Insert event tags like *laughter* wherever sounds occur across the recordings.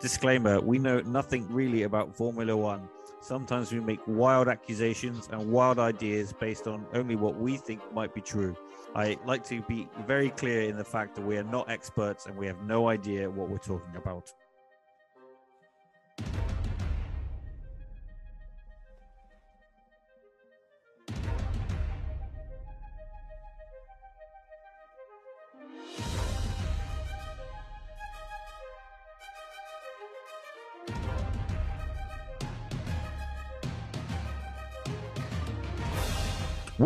Disclaimer We know nothing really about Formula One. Sometimes we make wild accusations and wild ideas based on only what we think might be true. I like to be very clear in the fact that we are not experts and we have no idea what we're talking about.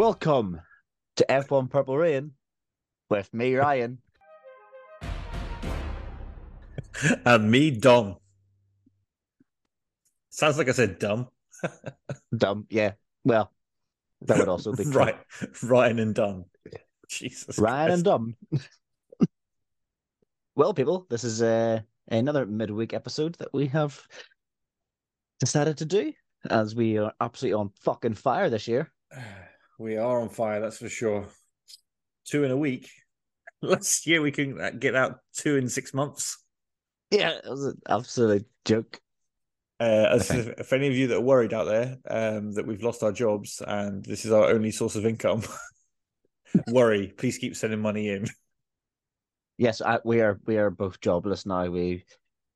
Welcome to F1 Purple Rain with me, Ryan. *laughs* and me, Dom. Sounds like I said dumb. *laughs* dumb, yeah. Well, that would also be *laughs* right. Ryan and dumb. Jesus. Ryan Christ. and dumb. well, people, this is uh, another midweek episode that we have decided to do as we are absolutely on fucking fire this year. *sighs* *sighs* We are on fire, that's for sure. Two in a week. *laughs* Last year we can get out two in six months. Yeah, it was an absolute joke. Uh, as if, if any of you that are worried out there um, that we've lost our jobs and this is our only source of income, *laughs* worry. Please keep sending money in. *laughs* Yes, I, we are. We are both jobless now. We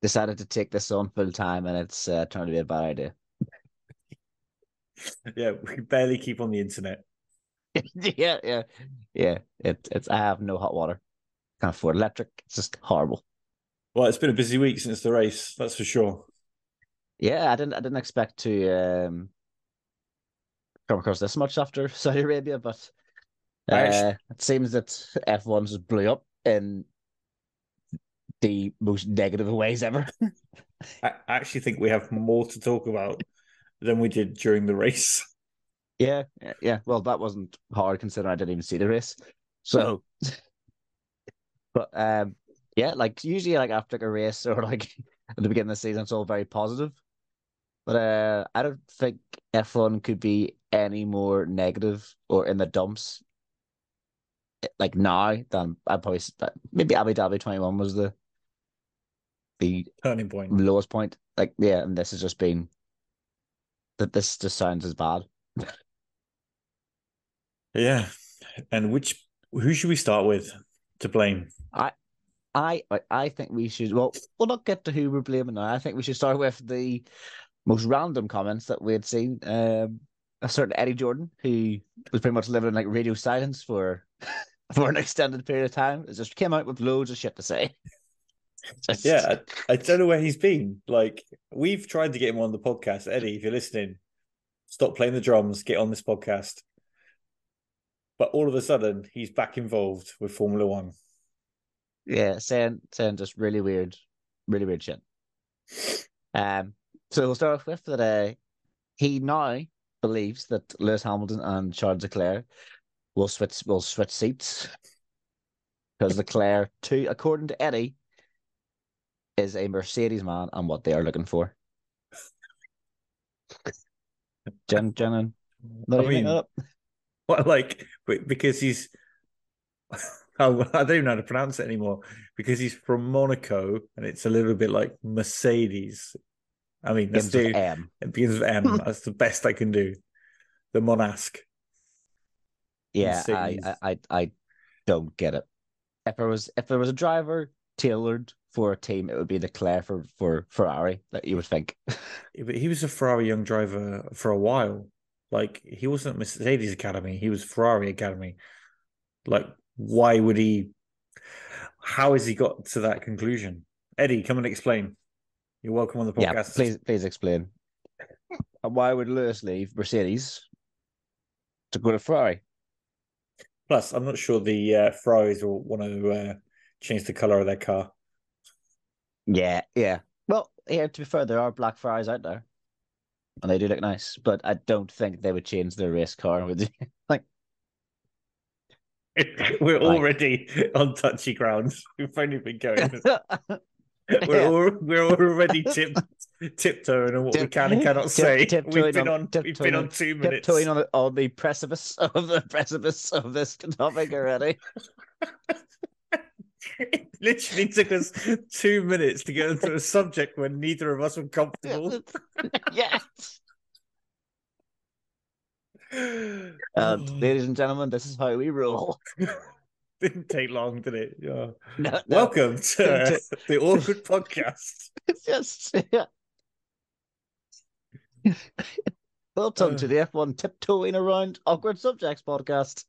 decided to take this on full time, and it's uh, turned to be a bad idea. yeah, we barely keep on the internet. *laughs* yeah, yeah, yeah. It, it's. I have no hot water. Can't afford electric. It's just horrible. Well, it's been a busy week since the race. That's for sure. Yeah, I didn't. I didn't expect to um, come across this much after *laughs* Saudi Arabia, but uh, it seems that F1 just blew up in the most negative ways ever. *laughs* I actually think we have more to talk about than we did during the race. Yeah, yeah. Well, that wasn't hard considering I didn't even see the race. So, *laughs* but um, yeah, like usually, like after a race or like *laughs* at the beginning of the season, it's all very positive. But uh, I don't think F1 could be any more negative or in the dumps like now than I'd probably maybe Abu Dhabi 21 was the the Turning point. lowest point. Like, yeah, and this has just been that this just sounds as bad. *laughs* Yeah. And which who should we start with to blame? I I I think we should well we'll not get to who we're blaming now. I think we should start with the most random comments that we had seen. Um a certain Eddie Jordan who was pretty much living in like radio silence for *laughs* for an extended period of time. Just came out with loads of shit to say. *laughs* Just- Yeah, I, I don't know where he's been. Like we've tried to get him on the podcast. Eddie, if you're listening, stop playing the drums, get on this podcast. But all of a sudden, he's back involved with Formula One. Yeah, saying saying just really weird, really weird shit. Um, so we'll start off with that. Uh, he now believes that Lewis Hamilton and Charles Leclerc will switch will switch seats because Leclerc, too, according to Eddie, is a Mercedes man and what they are looking for. *laughs* Jen, Jen, and I mean, *laughs* What like because he's *laughs* I don't even know how to pronounce it anymore because he's from Monaco and it's a little bit like Mercedes. I mean, with do M. it begins with M. *laughs* That's the best I can do. The Monasque. Yeah, I, I, I, I don't get it. If there was if there was a driver tailored for a team, it would be Leclerc for for Ferrari. That you would think. Yeah, But he was a Ferrari young driver for a while. Like he wasn't Mercedes Academy, he was Ferrari Academy. Like, why would he how has he got to that conclusion? Eddie, come and explain. You're welcome on the podcast. yeah, please please explain. And why would Lewis leave Mercedes to go to Ferrari? Plus, I'm not sure the uh, Ferraris will want to uh, change the color of their car. Yeah, yeah. Well, here to be fair, there are black Ferraris out there, and they do look nice. But I don't think they would change their race car. Would *laughs* they? like, *laughs* We're Like- already on touchy ground. *laughs* We've only been going. We're all, we're already tip tiptoeing on what we can and cannot tip- say. We've been on- on. We've tiptoeing been on two minutes. tiptoeing on the, on the precipice of the precipice of this topic already. It *laughs* literally took us two minutes to get into a subject when neither of us were comfortable. *laughs* yes. And *sighs* ladies and gentlemen, this is how we roll. *laughs* Didn't take long, did it? Yeah. No, no. Welcome to uh, the Awkward Podcast. yes. Yeah. Welcome to the F1 tiptoeing around awkward subjects podcast.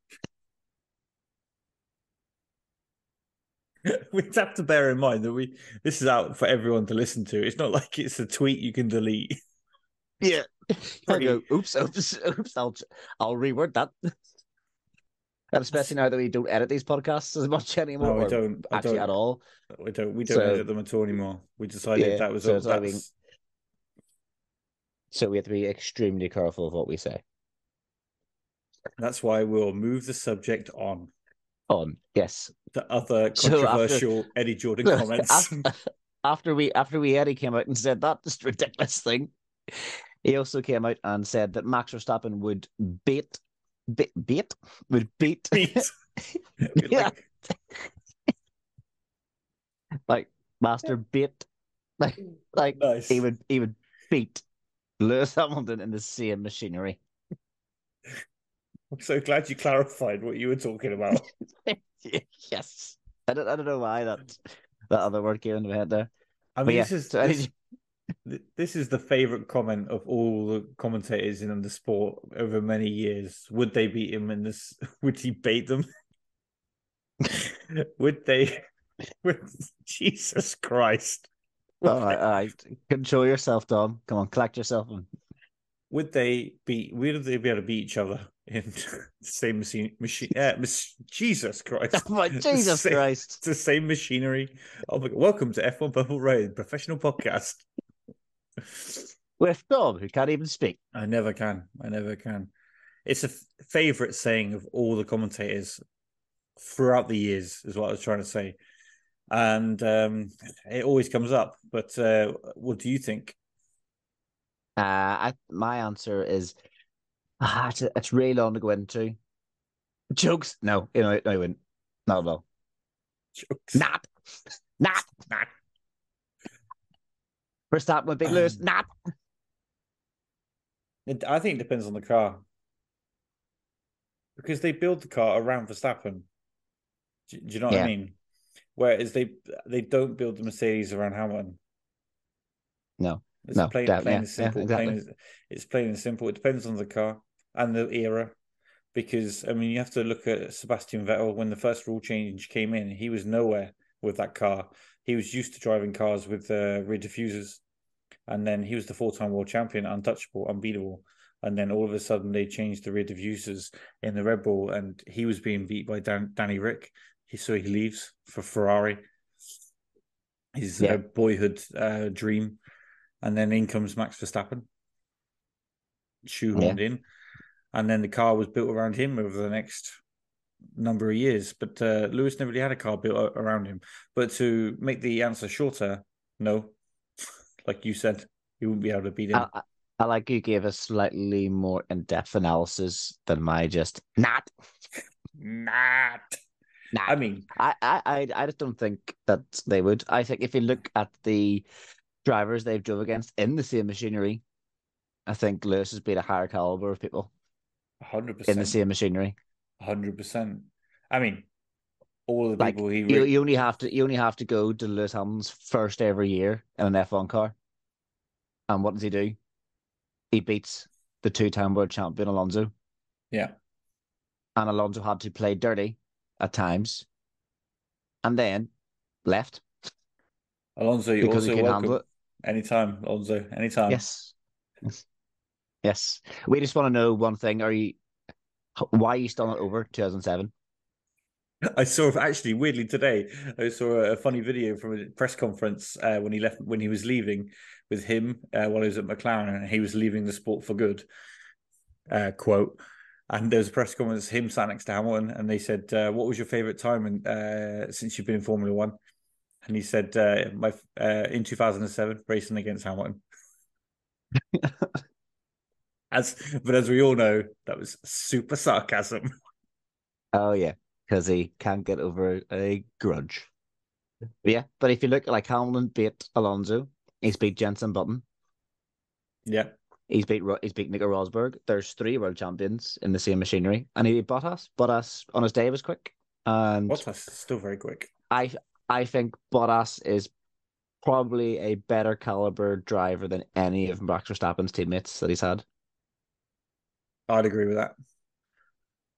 *laughs* we have to bear in mind that we this is out for everyone to listen to. It's not like it's a tweet you can delete. *laughs* Yeah. I go, oops, oops, oops. I'll I'll reword that. And especially now that we don't edit these podcasts as much anymore. No, we don't. Actually, don't. at all. We don't. We don't So- edit them at all anymore. We decided Yeah, that was so all. like being- So we have to be extremely careful of what we say. that's why we'll move the subject on On yes. the other *laughs* So after- controversial Eddie Jordan Look, *laughs* comments. after, *laughs* after we after we Eddie came out and said that this ridiculous thing, he also came out and said that Max Verstappen would beat beat, beat would beat Pete. Yeah. like Master beat like like nice. he would he would beat Lewis Hamilton in the same machinery. I'm so glad you clarified what you were talking about. *laughs* yes. I don't I don't know why that that other word came into my head there. I But mean, yeah, this is this, this is the favorite comment of all the commentators in the sport over many years. Would they beat him in this? *laughs* Would he bait them? *laughs* would they? Would Jesus Christ? All right, all right. Control yourself, Dom. Come on, collect yourself. and- would they beat? Would they be able to beat each other in *laughs* the same machine? Machine? Uh, mis- Jesus Christ! *laughs* Oh my *laughs* Jesus Same- Christ. It's the same machinery. Oh my Welcome to F1 Purple Rain, professional podcast. With Dom, who can't even speak. I never can. I never can. It's a f- favorite saying of all the commentators throughout the years, is what I was trying to say. And um, it always comes up. But uh, what do you think? Uh, I my answer is ah, it's, it's really long to go into. Jokes? No, you know, no, I wouldn't. Not at all. Jokes. Not, not. Nah. Verstappen with Big Lewis. Um, Not. It, I think it depends on the car. Because they build the car around Verstappen. Do, do you know what Yeah. I mean? Whereas they they don't build the Mercedes around Hamilton. No. It's No, plain, definitely, plain yeah, and yeah, simple. exactly. plain it's plain and simple. It depends on the car and the era. Because I mean, you have to look at Sebastian Vettel when the first rule change came in. He was nowhere with that car. He was used to driving cars with uh, rear diffusers, and then he was the four-time world champion, untouchable, unbeatable. And then all of a sudden, they changed the rear diffusers in the Red Bull, and he was being beat by Dan- Danny Ric. He so he leaves for Ferrari. His Yeah. uh, boyhood uh, dream, and then in comes Max Verstappen, shoehorned in, and then the car was built around him over the next number of years. But uh, Lewis never really had a car built around him. But to make the answer shorter, no, *laughs* like you said, he wouldn't be able to beat him. I, I, like you gave a slightly more in depth analysis than my just not. Not. Not. I mean, I, I, I I just don't think that they would. I think if you look at the drivers they've drove against in the same machinery, I think Lewis has beat a higher caliber of people hundred in the same machinery. hundred percent. I mean, all the Like, people he You re- you only have to you only have to go to Lewis Hamilton's first ever year in an F one car, and what does he do? He beats the two time world champion Alonso, yeah, and Alonso had to play dirty at times, and then left Alonso, you're because he also welcome. handle it. Anytime, Alonso, anytime. Yes. Yes. *laughs* Yes. We just want to know one thing. Are you why are you still not over 2007? I saw actually weirdly today. I saw a funny video from a press conference uh, when he left when he was leaving with him uh, while he was at McLaren, and he was leaving the sport for good. Uh, quote. And there was a press conference, him sat next to Hamilton, and they said, uh, "What was your favorite time in, uh, since you've been in Formula One?" And he said, uh, "My uh, in 2007, racing against Hamilton." *laughs* as but as we all know, that was super sarcasm. Oh yeah, because he can't get over a grudge. yeah, but if you look at like Hamilton beat Alonso, he's beat Jenson Button, Yeah. he's beat he's beat Nico Rosberg. There's three world champions in the same machinery, and he beat Bottas. Bottas on his day was quick, and Bottas is still very quick. I I think Bottas is probably a better caliber driver than any of Max Verstappen's teammates that he's had. I'd agree with that.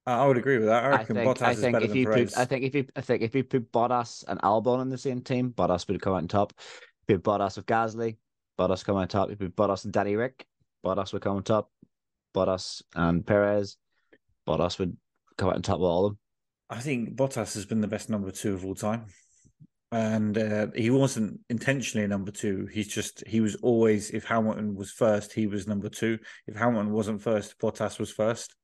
I would agree with that. I I think Bottas I is better if than you Perez. put I think if you I think if you put Bottas and Albon in the same team, Bottas would come out on top. If you put Bottas with Gasly, Bottas come out on top. If you put Bottas and Danny Ric, Bottas would come on top. Bottas and Perez, Bottas would come out on top of all of them. I think Bottas has been the best number two of all time. And uh, he wasn't intentionally number two. He's just, he was always, if Hamilton was first, he was number two. If Hamilton wasn't first, Bottas was first.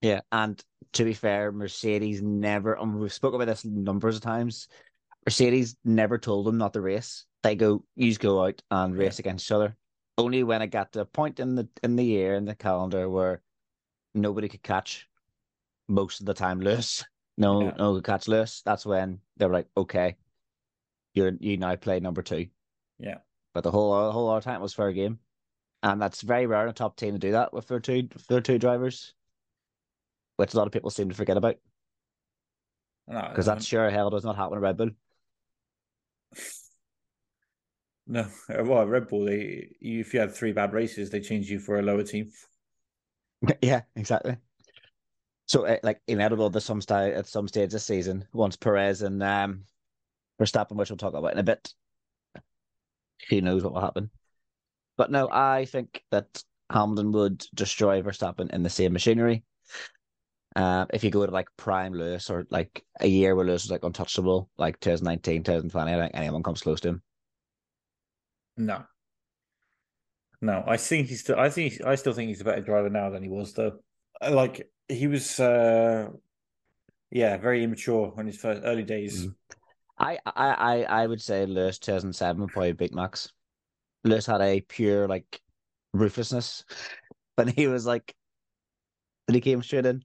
Yeah, and to be fair, Mercedes never, and we've spoken about this numbers of times. Mercedes never told them not to race. They go, you go out and race against each other. Only when it got to a point in the in the year in the calendar where nobody could catch most of the time Lewis. No, Yeah. no catch Lewis. That's when they were like, okay, you're you now play number two. Yeah. But the whole the whole other time was fair game, and that's very rare in a top team to do that with their two their two drivers, which a lot of people seem to forget about No, because that sure hell does not happen at Red Bull. *laughs* no. Well, Red Bull, they, if you had three bad races, they change you for a lower team. *laughs* yeah, exactly. So, uh, like inevitable, there's some style at some stage this season once Perez and um Verstappen, which we'll talk about in a bit. Who knows what will happen? But no, I think that Hamilton would destroy Verstappen in the same machinery. Uh, if you go to like prime Lewis or like a year where Lewis was like untouchable, like 2019, 2020, I don't think anyone comes close to him. No. No, I think he's still. I think I still think he's a better driver now than he was though. Like he was, uh yeah, very immature in his first early days. Mm. I, I, I, I would say Lewis 2007 would probably beat Max. Lewis had a pure like ruthlessness *laughs* when he was like when he came straight in.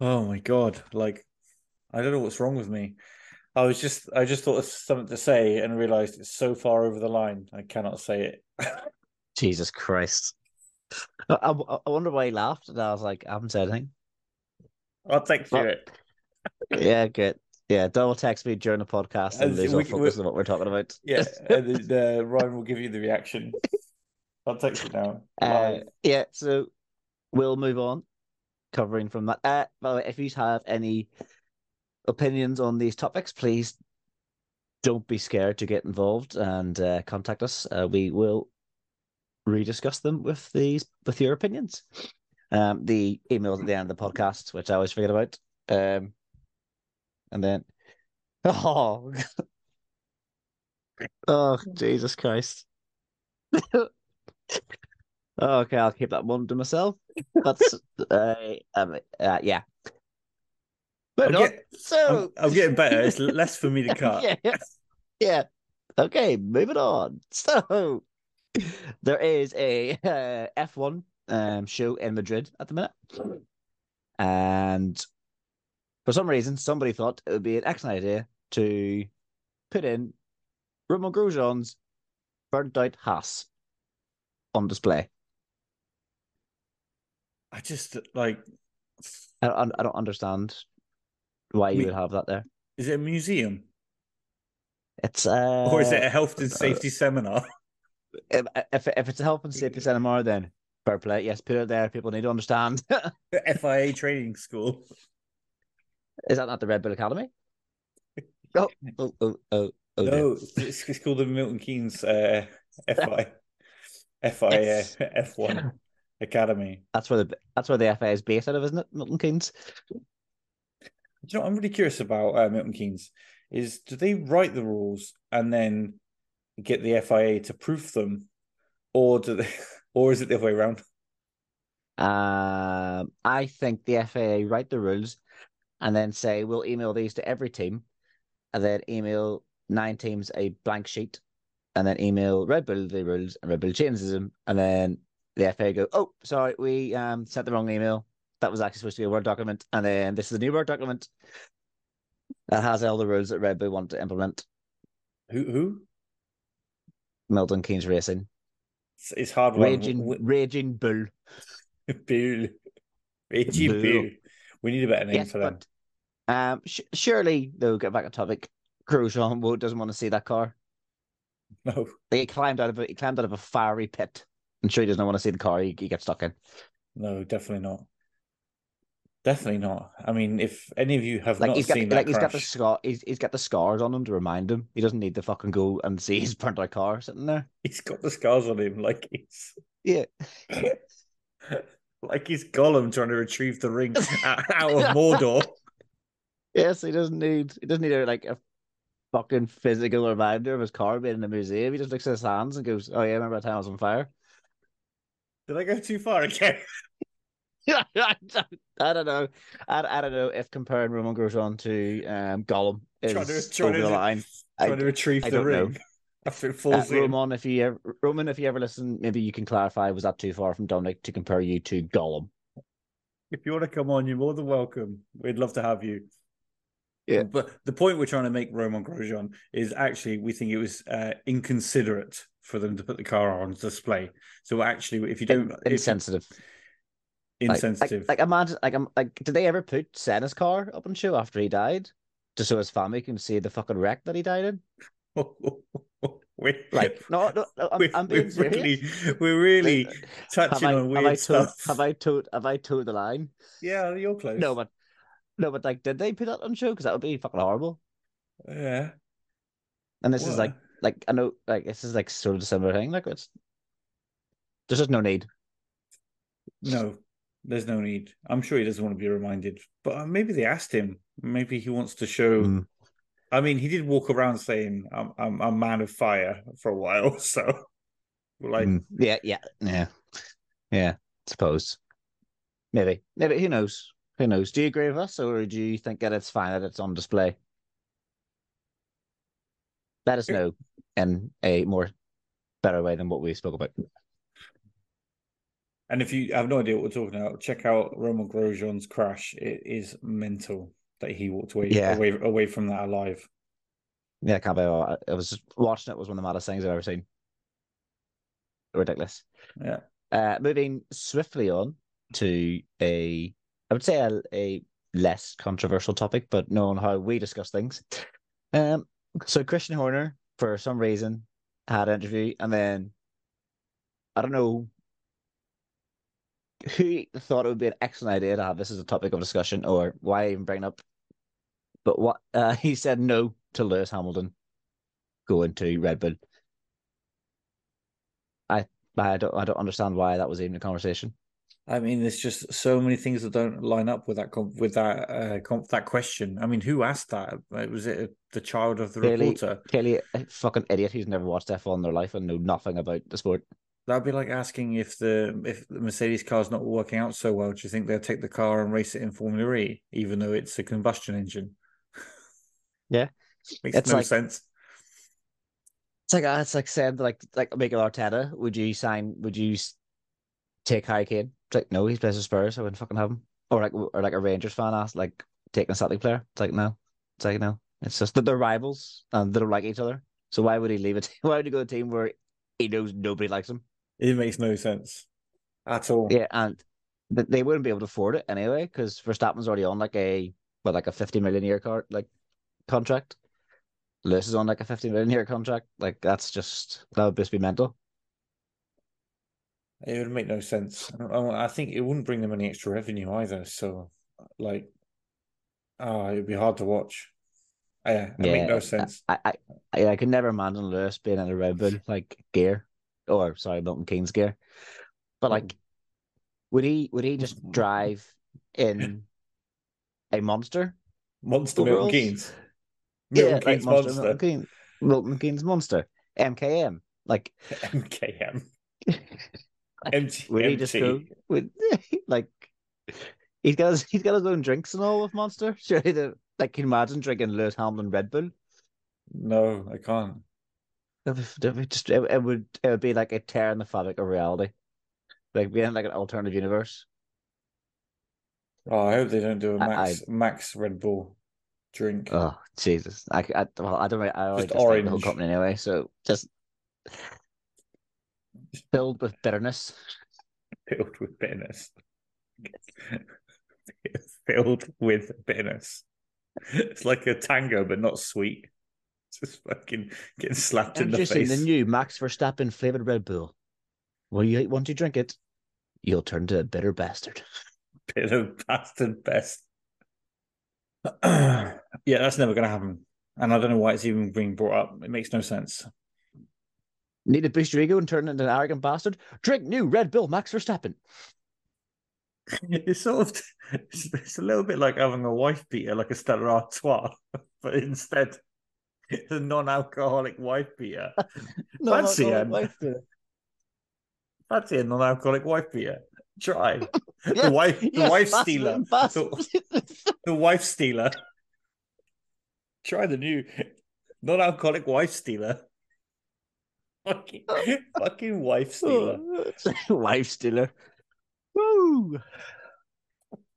Oh my god! Like, I don't know what's wrong with me. I was just, I just thought of something to say and realized it's so far over the line. I cannot say it. *laughs* Jesus Christ. I, I, I wonder why he laughed. And I was like, I haven't said anything. I'll you it. Yeah, good. Yeah, double text me during the podcast and lose all focus on what we're talking about. Yeah, and *laughs* then, uh, Ryan will give you the reaction. I'll text it now. Uh, yeah, so we'll move on, covering from that. Uh, by the way, if you have any opinions on these topics, please don't be scared to get involved and uh, contact us. Uh, we will rediscuss them with these with your opinions. Um, the emails at the end of the podcast, which I always forget about. Um, and then, *laughs* oh, oh, Jesus Christ. *laughs* okay, I'll keep that one to myself. That's uh, um, uh yeah. But I'm no, get- so I'm, I'm getting better. It's less for me to *laughs* cut. yeah, yeah. Okay, moving on. So there is a uh, F1 um, show in Madrid at the minute, and for some reason, somebody thought it would be an excellent idea to put in Roman Grosjean's burnt out Haas on display. I just like. I don't, I don't understand why you would have that there. Is it a museum It's uh, or is it a health and safety seminar? *laughs* if if if it's a health and safety seminar, then fair play. Yes, put it there. People need to understand. *laughs* FIA training school. Is that not the Red Bull Academy? *laughs* Oh, oh, oh, oh, oh dear. No, it's, it's called the Milton Keynes uh, FI, *laughs* FIA Yes. F1 Academy. That's where the that's where the FA is based out of, isn't it, Milton Keynes? Do you know what I'm really curious about uh, Milton Keynes is do they write the rules and then get the FIA to proof them, or do they, *laughs* or is it the other way around? Um, I think the FAA write the rules and then say we'll email these to every team, and then email nine teams a blank sheet, and then email Red Bull the rules, and Red Bull changes them, and then the FA go, oh, sorry, we um sent the wrong email. That was actually supposed to be a Word document, and then this is a new Word document. that has all the rules that Red Bull want to implement. Who? Who? Milton Keynes Racing. It's, it's hard one. Raging, W- Raging Bull. *laughs* Bull. Raging Bull. Bull. We need a better name Yes, for them. Um, sh- surely they'll get back on topic. Grosjean doesn't want to see that car. No. He climbed out of a he climbed out of a fiery pit. I'm sure he doesn't want to see the car he, he gets stuck in. No, definitely not. Definitely not. I mean, if any of you have Like not he's got seen that like he's got the scar he's, he's got the scars on him to remind him. He doesn't need to fucking go and see his burnt out car sitting there. he's got the scars on him, like he's Yeah. *laughs* like he's Gollum trying to retrieve the ring *laughs* out out of Mordor. Yes, he doesn't need he doesn't need a, like a fucking physical reminder of his car being in the museum. He just looks at his hands and goes, "Oh yeah, remember that time I was on fire." Did I go too far again? I *laughs* don't *laughs* I don't know. I, I don't know if comparing Roman Grosjean to um, Gollum is Trying to trying over to, the line. trying I- to retrieve I the don't know. ring after it Uh, falls in. Roman, if you ever, Roman, if you ever listen, maybe you can clarify. Was that too far from Dominic to compare you to Gollum? If you want to come on, you're more than welcome. We'd love to have you. Yeah. But the point we're trying to make, Roman Grosjean, is actually we think it was uh, inconsiderate for them to put the car on display. So actually, if you don't, In- if, insensitive. Like- insensitive, Like, like imagine, like, um, like, did they ever put Senna's car up on show after he died, just so his family can see the fucking wreck that he died in? *laughs* we, Like, no, no, no I'm, we're, I'm being we're serious. really, we're really touching I, on have weird I told, stuff. have I told, have I told the line? Yeah, you're close. No, but no, but like, did they put that on show? Because that would be fucking horrible. yeah. And this is like, like I know, like this is like sort of a similar thing. Like, it's there's just no need. No, there's no need. I'm sure he doesn't want to be reminded, but uh, maybe they asked him. Maybe he wants to show. Mm. I mean, he did walk around saying, "I'm I'm, I'm a man of fire" for a while. *laughs* So, like, Mm. Yeah, yeah, yeah, yeah. Suppose. Maybe, maybe. Who knows? Who knows? Do you agree with us, or do you think that it's fine that it's on display? Let us know in a more better way than what we spoke about. and if you have no idea what we're talking about, check out Roman Grosjean's crash. It is mental that he walked away Yeah. away away from that alive. Yeah, I can't believe I I was just watching it was one of the maddest things I've ever seen. Ridiculous. Yeah, Uh, moving swiftly on to a, I would say a, a less controversial topic, but knowing how we discuss things. Um, so Christian Horner, for some reason, had an interview, and then I don't know who thought it would be an excellent idea to have this as a topic of discussion, or why even bring it up. But what uh, he said no to Lewis Hamilton going to Red Bull. I I don't I don't understand why that was even a conversation. I mean, there's just so many things that don't line up with that com- with that uh, com- that question. I mean, who asked that? Was it the child of the Clearly- reporter? Kelly, a fucking idiot who's never watched F1 in their life and know nothing about the sport. That'd be like asking if the if the Mercedes car's not working out so well, do you think they'll take the car and race it in Formula E, even though it's a combustion engine? *laughs* Yeah. *laughs* makes It's no like- sense. It's like uh, it's like saying like like Mikel Arteta, would you sign? Would you take Harry Kane? It's like no, he plays for Spurs. I wouldn't fucking have him. Or like or like a Rangers fan asked like taking a Celtic player. It's like no, it's like no. It's just that they're rivals and they don't like each other. So why would he leave it? *laughs* Why would he go to a team where he knows nobody likes him? It makes no sense at all. Yeah, and they wouldn't be able to afford it anyway because Verstappen's already on like a what like a fifty million year card like contract. Lewis is on like a fifty million year contract. Like that's just that would just be mental. It would make no sense. I I think it wouldn't bring them any extra revenue either. So, like, ah, oh, it'd be hard to watch. Ah, yeah, it make no sense. I I I, I could never imagine Lewis being in a Red Bull like gear, or sorry, Milton Keynes gear. But like, would he would he just drive in a monster? Monster Milton? Keynes. Milton like Keynes Monster Monster. Milton Keynes, Milton Keynes monster, MKM. Like, *laughs* MKM. *laughs* MT, *laughs* would he just go? Would *laughs* like he's got his, he's got his own drinks and all with Monster? *laughs* Surely, the, like, can you imagine drinking Lewis Hamilton Red Bull? No, I can't. It would, just it, it would it would be like a tear in the fabric of reality, like being like an alternative universe. Oh, I hope they don't do a Max Max Red Bull. drink. Oh Jesus! I, I well, I don't. I already Just dislike the whole company anyway. So just filled with bitterness. filled with bitterness. *laughs* filled with bitterness. It's like a tango, but not sweet. Just fucking getting slapped in the face. The new Max Verstappen flavored Red Bull. Well, you once you drink it, you'll turn to a bitter bastard. *laughs* Bitter bastard best. *clears throat* yeah, that's never going to happen. And I don't know why it's even being brought up. It makes no sense. Need to boost your ego and turn into an arrogant bastard? Drink new Red Bull Max Verstappen. *laughs* It's sort of, it's, it's a little bit like having a wife beater, like a Stella Artois, *laughs* but instead, it's a non-alcoholic wife beater. *laughs* Fancy it. Fancy a non-alcoholic wife beater. Try Yeah, the wife, the yes, wife stealer, the, the wife stealer. Try the new non-alcoholic wife stealer. Fucking, oh. *laughs* fucking wife stealer. *laughs* wife stealer. Woo!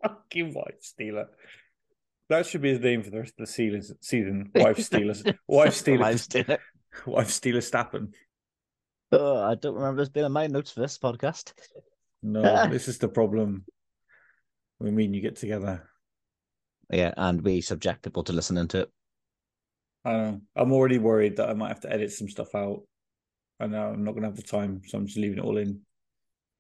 Fucking wife stealer. That should be his name for the rest of the season. Season wife stealers. *laughs* Wife stealer. Wife stealer. Wife stealer Stappen. Oh, I don't remember this being in my notes for this podcast. No, this is the problem. We mean you get together. Yeah, and we subject people to listening to it. I know. I'm already worried that I might have to edit some stuff out. I know I'm not going to have the time, so I'm just leaving it all in.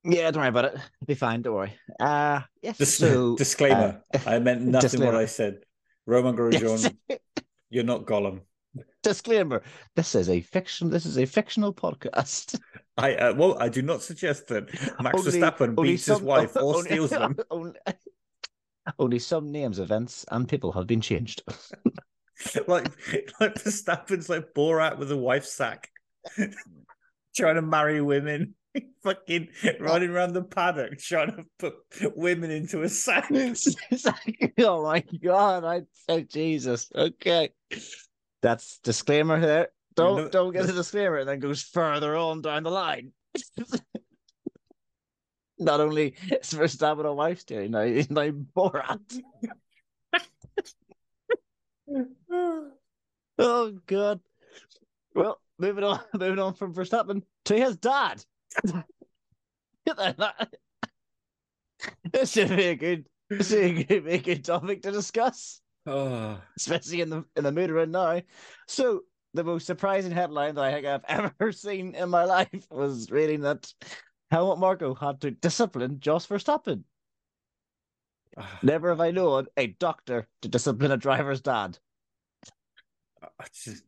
Yeah, don't worry about it. It'll be fine. Don't worry. Uh yes. Dis- so *laughs* disclaimer: uh, I meant *laughs* nothing what. I said. Roman *laughs* Grosjean, you're not Gollum. disclaimer. This is a fiction. This is a fictional podcast. I uh, well, I do not suggest that Max Only- Verstappen only beats his wife or only- steals them. Only, only some names, events, and people have been changed. like like Verstappen's like Borat with a wife sack, trying to marry women. *laughs* Fucking oh. running around the paddock trying to put women into a sack. Like, *laughs* *laughs* oh my god! I oh Jesus. Okay, that's disclaimer there. Don't no- don't get a disclaimer, and then goes further on down the line. Not only is Verstappen a wife stealing, now now Borat. Oh god. Well, moving on, *laughs* moving on from Verstappen to his dad. *laughs* this should be a good, this should be a good topic to discuss, Oh, especially in the in the mood we're in now. So, the most surprising headline that I think I've *laughs* ever seen in my life was reading that Helmut Marko had to discipline Jos Verstappen. ah, Never have I known a doctor to discipline a driver's dad. I just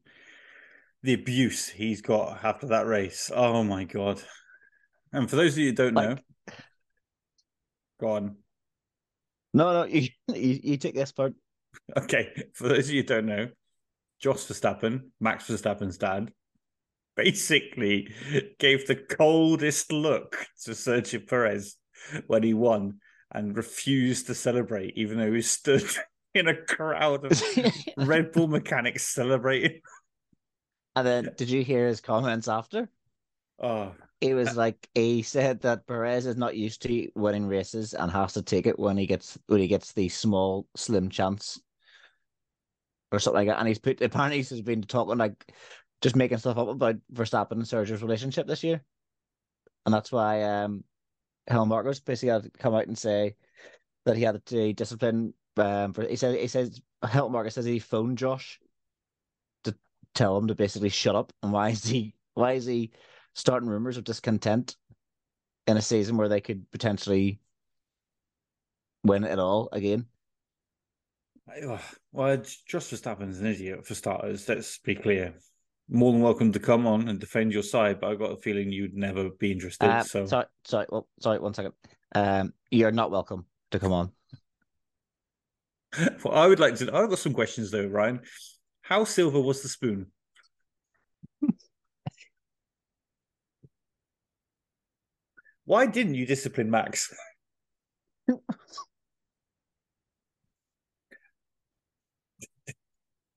the abuse he's got after that race. Oh my god! And for those of you who don't know, Like- go on. No, no, you, *laughs* you, you take this part. Okay, for those of you who don't know, Jos Verstappen, Max Verstappen's dad, basically gave the coldest look to Sergio Perez when he won and refused to celebrate, even though he stood *laughs* in a crowd of *laughs* Red Bull mechanics celebrating. And then, did you hear his comments after? Oh, He was like, he said that Perez is not used to winning races and has to take it when he gets when he gets the small, slim chance, or something like that. And he's put apparently he's been talking like just making stuff up about Verstappen and Sergio's relationship this year, and that's why um, Helmut Marcos basically had to come out and say that he had to discipline. Um, for, he said he says Helmut Marcos says he phoned Josh tell him to basically shut up, and why is he why is he starting rumors of discontent in a season where they could potentially win it all again. Ugh. just Jos Verstappen's an idiot for starters. Let's be clear. More than welcome to come on and defend your side, but I got a feeling you'd never be interested. Uh, so Sorry, sorry, well, sorry, one second. Um, you're not welcome to come on. *laughs* well, I would like to. I've got some questions though, Ryan. How silver was the spoon? *laughs* Why didn't you discipline Max?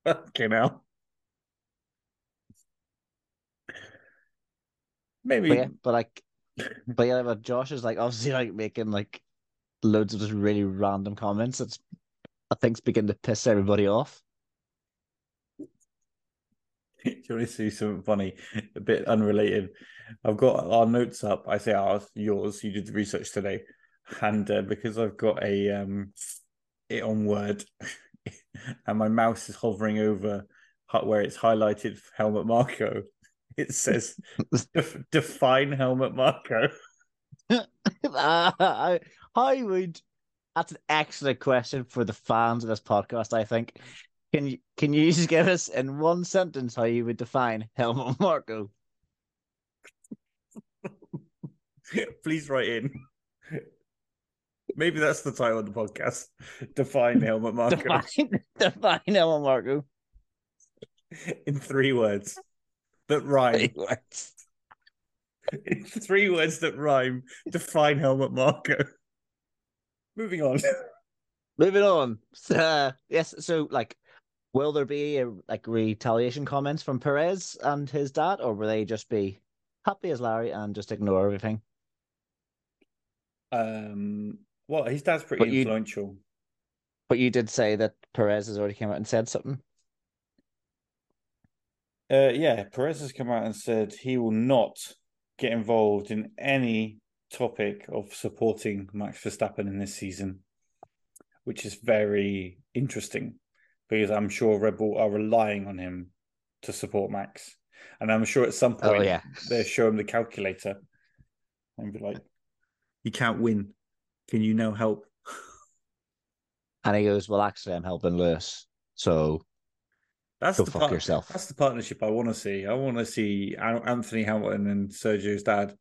okay, now maybe But yeah, but like, but yeah, but Josh is like obviously like making like loads of just really random comments. That's I think's begin to piss everybody off. *laughs* Do you want to see something funny? A bit unrelated. I've got our notes up. I say ours, yours. You did the research today, and uh, because I've got a um, it on Word, *laughs* and my mouse is hovering over where it's highlighted *laughs* Helmet Marco. It says define Helmet Marco. I, I would. That's an excellent question for the fans of this podcast. I think. Can you can you just give us in one sentence how you would define Helmut *laughs* Marko? *laughs* Please write in. Maybe that's the title of the podcast. Define Helmut Marko. Define, *laughs* define Helmut Marko. In three words that rhyme. Three words. In three words that rhyme. Define Helmut Marko. Moving on. Moving on. Uh, yes, so like will there be a, like retaliation comments from Perez and his dad, or will they just be happy as Larry and just ignore everything? Um, well, his dad's pretty But you- influential. But you did say that Perez has already came out and said something. Uh, yeah, Perez has come out and said he will not get involved in any topic of supporting Max Verstappen in this season, which is very interesting because I'm sure Red Bull are relying on him to support Max. And I'm sure at some Oh point yeah, they show him the calculator and be like, You can't win. Can you now help? and he goes, "Well, actually, I'm helping Lewis, so That's go the fuck part- yourself." That's the partnership I want to see. I want to see Anthony Hamilton and Sergio's dad.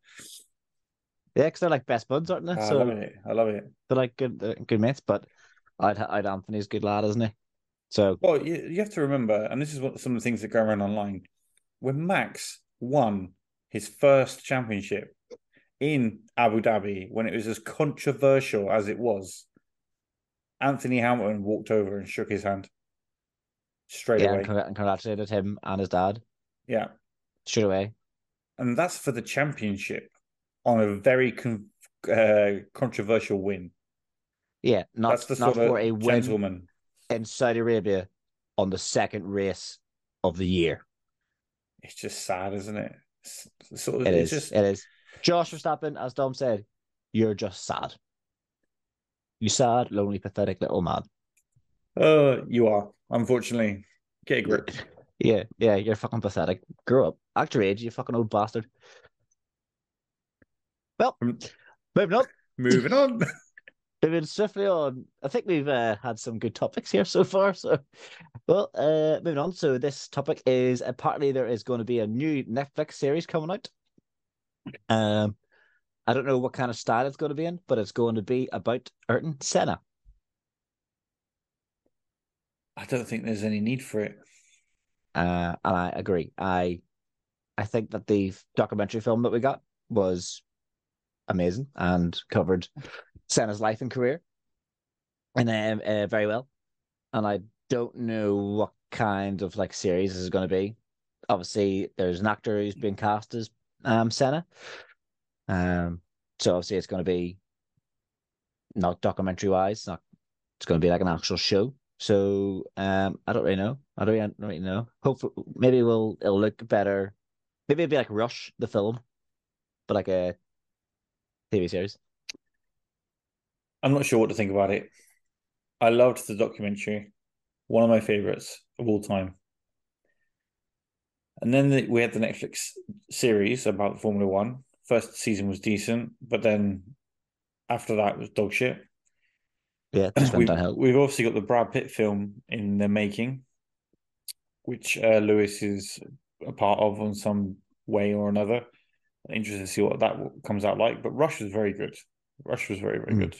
Yeah, because they're like best buds, aren't they? I so love it. I love it. they're like good, they're good mates. But I'd I'd Anthony's good lad, isn't he? So Well, you, you have to remember, and this is what some of the things that go around online. When Max won his first championship in Abu Dhabi, when it was as controversial as it was, Anthony Hamilton walked over and shook his hand straight yeah, away. and, congr- and congratulated him and his dad Yeah, straight away. and that's for the championship on a very con- uh, controversial win. Yeah, not that's the not sort for a of win gentleman. In Saudi Arabia on the second race of the year. It's just sad, isn't it? It's, it's sort of, It is. just It is. Josh Verstappen, as Dom said, you're just sad. You sad, lonely, pathetic little man. Uh, you are. Unfortunately, get a grip. *laughs* Yeah, yeah, you're fucking pathetic. Grow up. Act your age, you fucking old bastard. Well, Um, moving on. *laughs* Moving on. *laughs* Moving swiftly on. I think we've uh, had some good topics here so far. So, well, uh, moving on. So this topic is apparently there is going to be a new Netflix series coming out. Um, I don't know what kind of style it's going to be in, but it's going to be about Ayrton Senna. I don't think there's any need for it. Uh, and I agree. I, I think that the documentary film that we got was amazing and covered Senna's life and career, and um, uh, very well. And I don't know what kind of like series this is going to be. Obviously, there's an actor who's been cast as um Senna. Um, so obviously it's going to be not documentary wise. Not it's going to be like an actual show. So um, I don't really know. I don't, really, I don't really know. Hopefully, maybe we'll it'll look better. Maybe it'll be like Rush the film, but like a TV series. I'm not sure what to think about it. I loved the documentary, one of my favorites of all time. And then the, we had the Netflix series about Formula One. First season was decent, but then after that it was dog shit. Yeah, *clears throat* We've, we've obviously got the Brad Pitt film in the making, which uh, Lewis is a part of in some way or another. Interested to see what that comes out like. But Rush was very good. Rush was very, very Mm. good.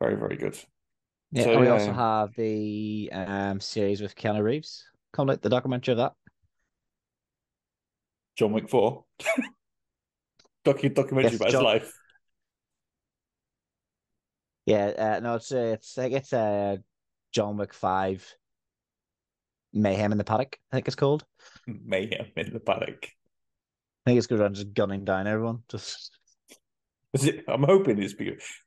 Very, very good. Yeah, So, we yeah. also have the um series with Keanu Reeves out, the documentary of that. John Wick 4. *laughs* Docu- documentary Yes, about John- his life. Yeah, uh, no, it's uh, it's I think it's uh John Wick Five, Mayhem in the Paddock. I think it's called. *laughs* Mayhem in the paddock. I think it's good around just gunning down everyone. Just *laughs* Is it, I'm hoping it's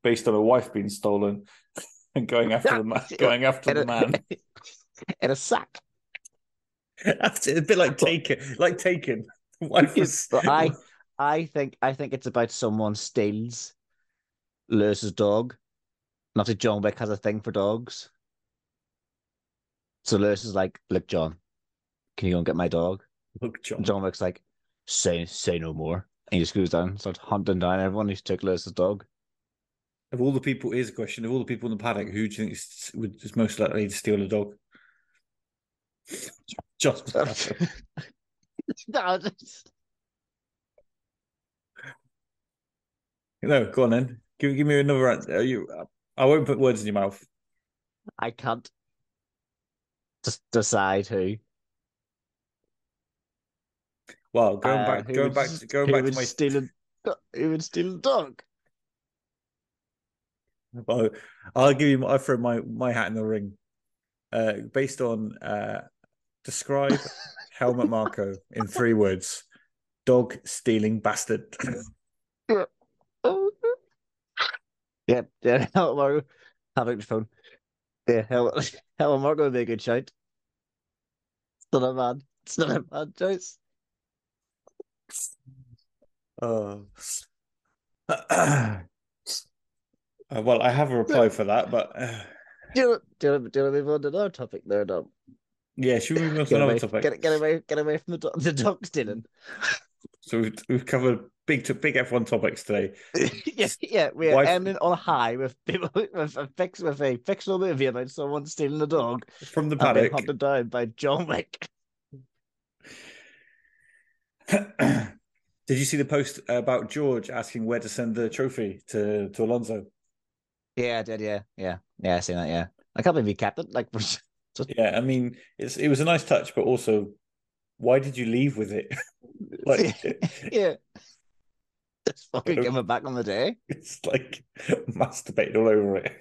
based on a wife being stolen *laughs* and going after the man. *laughs* Going after in the a, man. in a sack. After a bit like Taken, like Taken. Wife was. But I, I think, I think it's about someone steals Lewis's dog. And obviously, John Wick has a thing for dogs. So Lewis is like, "Look, John, can you go and get my dog?" Look, John. And John Wick's like, "Say, say no more." And he just goes down, starts hunting down everyone He's who's took Lewis's dog. Of all the people, here's a question: Of all the people in the paddock, who do you think is, would, is most likely to steal a dog? *laughs* Just *laughs* no, just- no. Go on then. Give give me another answer. Are you? I won't put words in your mouth. I can't just decide who. Well, going Uh, back, going would back, to, going back to my. steal a, who would steal a dog? Well, I'll give you. I throw my my hat in the ring. Uh, based on uh, describe Helmut Marko in three words: dog stealing bastard. *laughs* yeah, yeah. Helen Margo, have it phone. Yeah, Helmut, *laughs* Helen Margo would be a good shout. It's not a bad, it's not a bad choice. Uh, *clears throat* uh, well, I have a reply for that, but uh, Do you, do do to move on to another topic there, Dom? yeah, should we move on to another away, topic? get, get away, get away from the dog, the dog *laughs* stealing. So we've, we've covered big to big F1 topics today. *laughs* yeah, yeah, we're Wife- ending on a high with people *laughs* with a fix with a fictional movie about someone stealing a dog From the and paddock. hunted down by John Wick. *clears throat* Did you see the post about George asking where to send the trophy to, to Alonso? Yeah, I did. Yeah, yeah, yeah. I seen that. Yeah, I can't believe he kept it. Like, *laughs* Yeah, I mean, it's it was a nice touch, but also, why did you leave with it? *laughs* like, *laughs* yeah, just fucking give it back on the day. it's like masturbated all over it.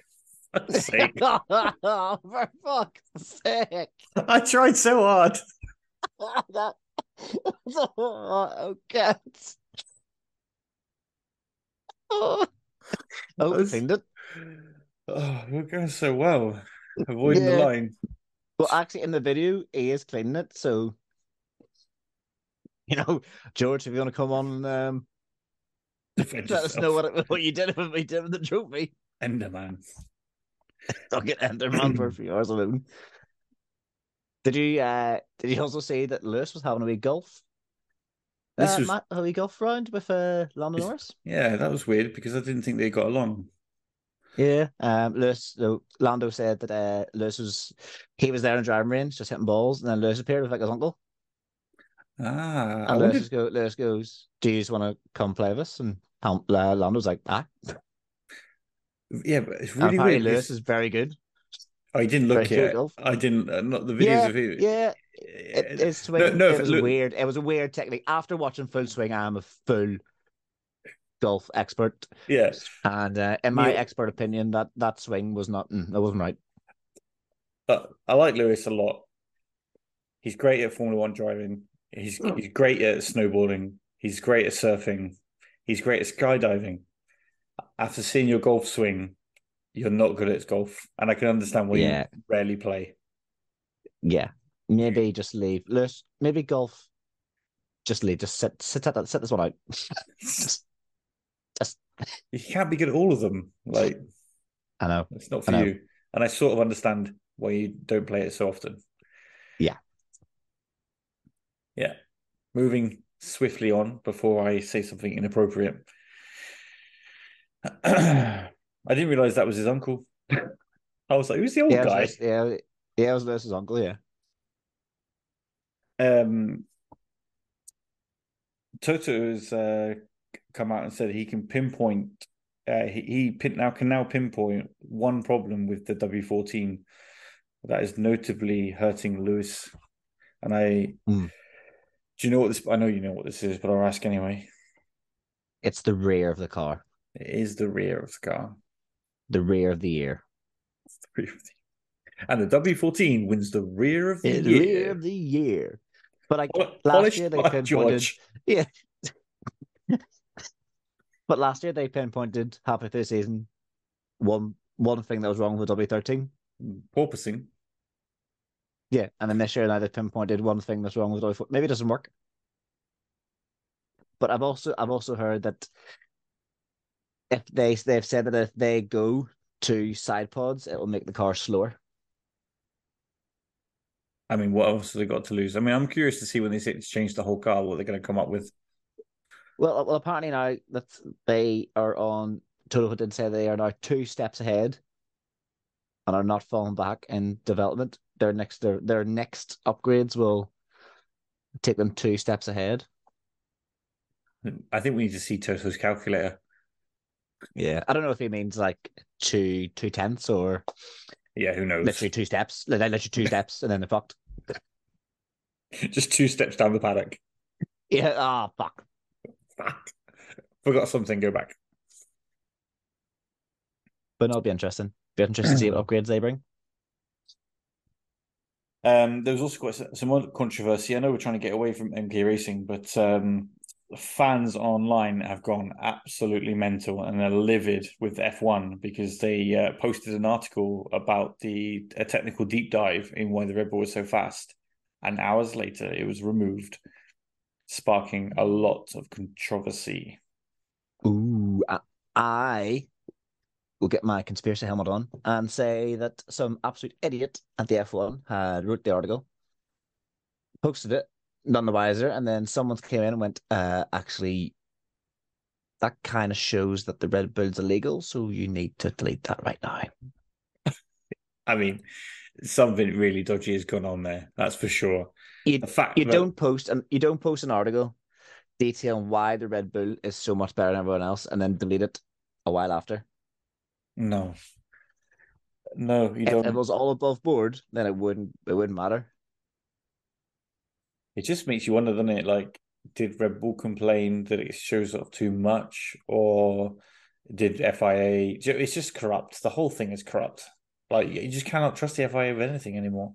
For fuck's sake. For fuck's sake! I tried so hard. that... *laughs* oh, God. Oh, oh Those- it. Oh, we're going so well. Avoiding the Yeah. line. Well, actually, in the video, he is cleaning it. So, you know, George, if you want to come on, um, let us know what it, what you did with me, did with the trophy. Enderman. *laughs* I'll get Enderman for a few hours alone. Did you uh did you also see that Lewis was having a wee golf? This uh, was- Matt, a wee golf round with uh Lando Is- Norris? Yeah, that was weird because I didn't think they got along. Yeah. Um Lewis so Lando said that uh Lewis was he was there in driving range just hitting balls and then Lewis appeared with like his uncle. Ah, I And Lewis, wondered, go, Lewis goes, Do you just want to come play with us? And um, uh, Lando's like, ah. yeah, but it's And really apparently weird. Lewis is very good. I didn't look at yet. I didn't. Uh, not the videos Yeah, of it. Yeah, it, it's swing. no, it was look- weird. It was a weird technique. After watching Full Swing, I'm a full golf expert. Yes, And uh, in my Yeah. expert opinion, that that swing was not mm, that wasn't right. But I like Lewis a lot. He's great at Formula One driving. He's Hmm. he's great at snowboarding. He's great at surfing. He's great at skydiving. After seeing your golf swing, you're not good at golf, and I can understand why Yeah. you rarely play. Yeah, maybe just leave. Lewis, maybe golf. Just leave. Just sit sit that sit this one out. *laughs* just, just You can't be good at all of them. Like I know. it's not for you. And I sort of understand why you don't play it so often. Yeah. Yeah. Moving swiftly on before I say something inappropriate. *clears throat* I didn't realize that was his uncle. I was like, who's the old Yeah, was guy? Yeah, yeah, it was Lewis's uncle. Yeah, Um, Toto has uh, come out and said he can pinpoint. Uh, he he pin, now can now pinpoint one problem with the W fourteen that is notably hurting Lewis. And I, Hmm. do you know what this? I know you know what this is, but I'll ask anyway. it's the rear of the car, It is the rear of the car, the rear of the year. The of the- and the W fourteen wins the rear of the the year. rear of the year. But like Pol- last year they pinpointed George. *laughs* But last year they pinpointed halfway through the season one one thing that was wrong with W thirteen. Porpoising. Yeah, and then this year now they've pinpointed one thing that's wrong with Oil. Maybe it doesn't work. But I've also I've also heard that if they they've said that if they go to side pods, it will make the car slower. I mean, what else have they got to lose? I mean, I'm curious to see when they say to change the whole car, what they're going to come up with. Well, well, apparently now that they are on Toto did say they are now two steps ahead and are not falling back in development. Their next their their next upgrades will take them two steps ahead. I think we need to see Toto's calculator. Yeah, I don't know if he means like two two tenths or Yeah, who knows? literally two steps. Like literally two *laughs* steps, and then they're fucked. Just two steps down the paddock. Yeah. Ah, fuck. Fuck. Forgot something. Go back. But no, it'll be interesting. Be interesting to see what *clears throat* upgrades they bring. Um, there was also quite some other controversy. I know we're trying to get away from MK Racing, but um, fans online have gone absolutely mental and are livid with F1 because they uh, posted an article about the a technical deep dive in why the Red Bull was so fast, and hours later it was removed, sparking a lot of controversy. Ooh, I, I will get my conspiracy helmet on and say that some absolute idiot at the F1 had wrote the article, posted it, none the wiser, and then someone came in and went, uh, actually, that kind of shows that the Red Bull's illegal, so you need to delete that right now. *laughs* I mean, something really dodgy has gone on there. That's for sure. You, The fact you that- don't post and you don't post an article detailing why the Red Bull is so much better than everyone else and then delete it a while after. No. No, you If don't. If it was all above board, then it wouldn't it wouldn't matter. It just makes you wonder, doesn't it? Like, did Red Bull complain that it shows off too much, or did FIA? It's just corrupt. The whole thing is corrupt. Like, you just cannot trust the FIA with anything anymore.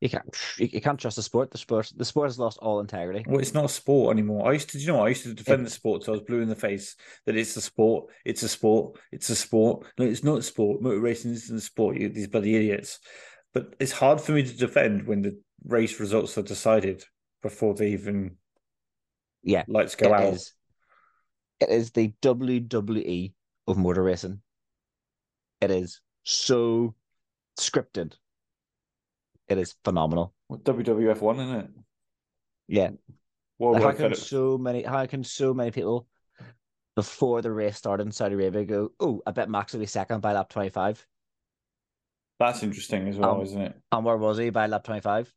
You can't you, can't trust the sport. The sport the sport has lost all integrity. Well, it's not a sport anymore. I used to, you know. I used to defend the sport till I was blue in the face that it's a sport, it's a sport, it's a sport. No, it's not a sport. Motor racing isn't a sport. You these bloody idiots. But it's hard for me to defend when the race results are decided before they even Yeah, lights go it out. is. It is the WWE of motor racing. It is so scripted. It is phenomenal. WWF one, isn't it? Yeah. World Like, how Wide can Feder- so many how can so many people before the race started in Saudi Arabia go, oh, I bet Max will be second by lap twenty five. That's interesting as well, Um, isn't it? And where was he by lap twenty five?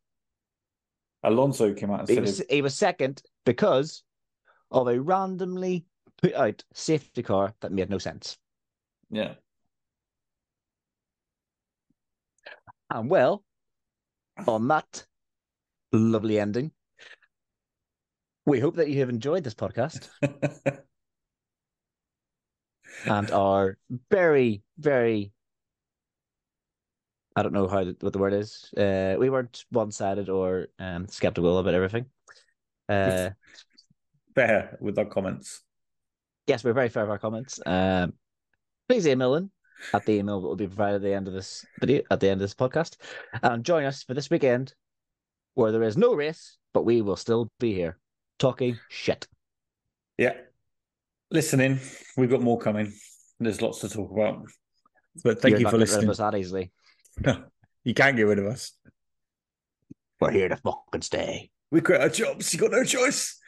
Alonso came out and He said, was it, he was second because of a randomly put out safety car that made no sense. "Yeah, And well, on that lovely ending, we hope that you have enjoyed this podcast *laughs* and are very, very. I don't know how the, what the word is. Uh, we weren't one sided or um, skeptical about everything. Uh, fair with our comments." yes, we're very fair of our comments. Um, please email in at the email that will be provided at the end of this video, at the end of this podcast, and join us for this weekend where there is no race, but we will still be here talking shit. Yeah, listening. We've got more coming. There's lots to talk about. But thank You're you for getting rid of listening. Easily. *laughs* you can't get rid of us. We're here to fucking stay. We quit our jobs. You got no choice.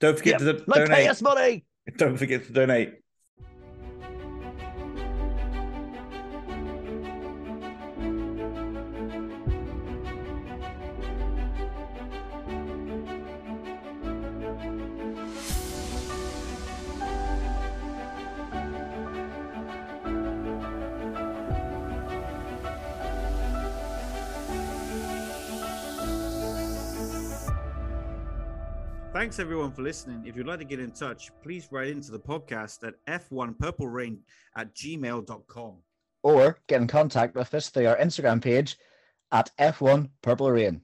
Don't forget to Like pay donate. us money. Don't forget to donate. Thanks everyone for listening. If you'd like to get in touch, please write into the podcast at f1purplerain at gmail.com. Or get in contact with us through our Instagram page at F1 Purple Rain.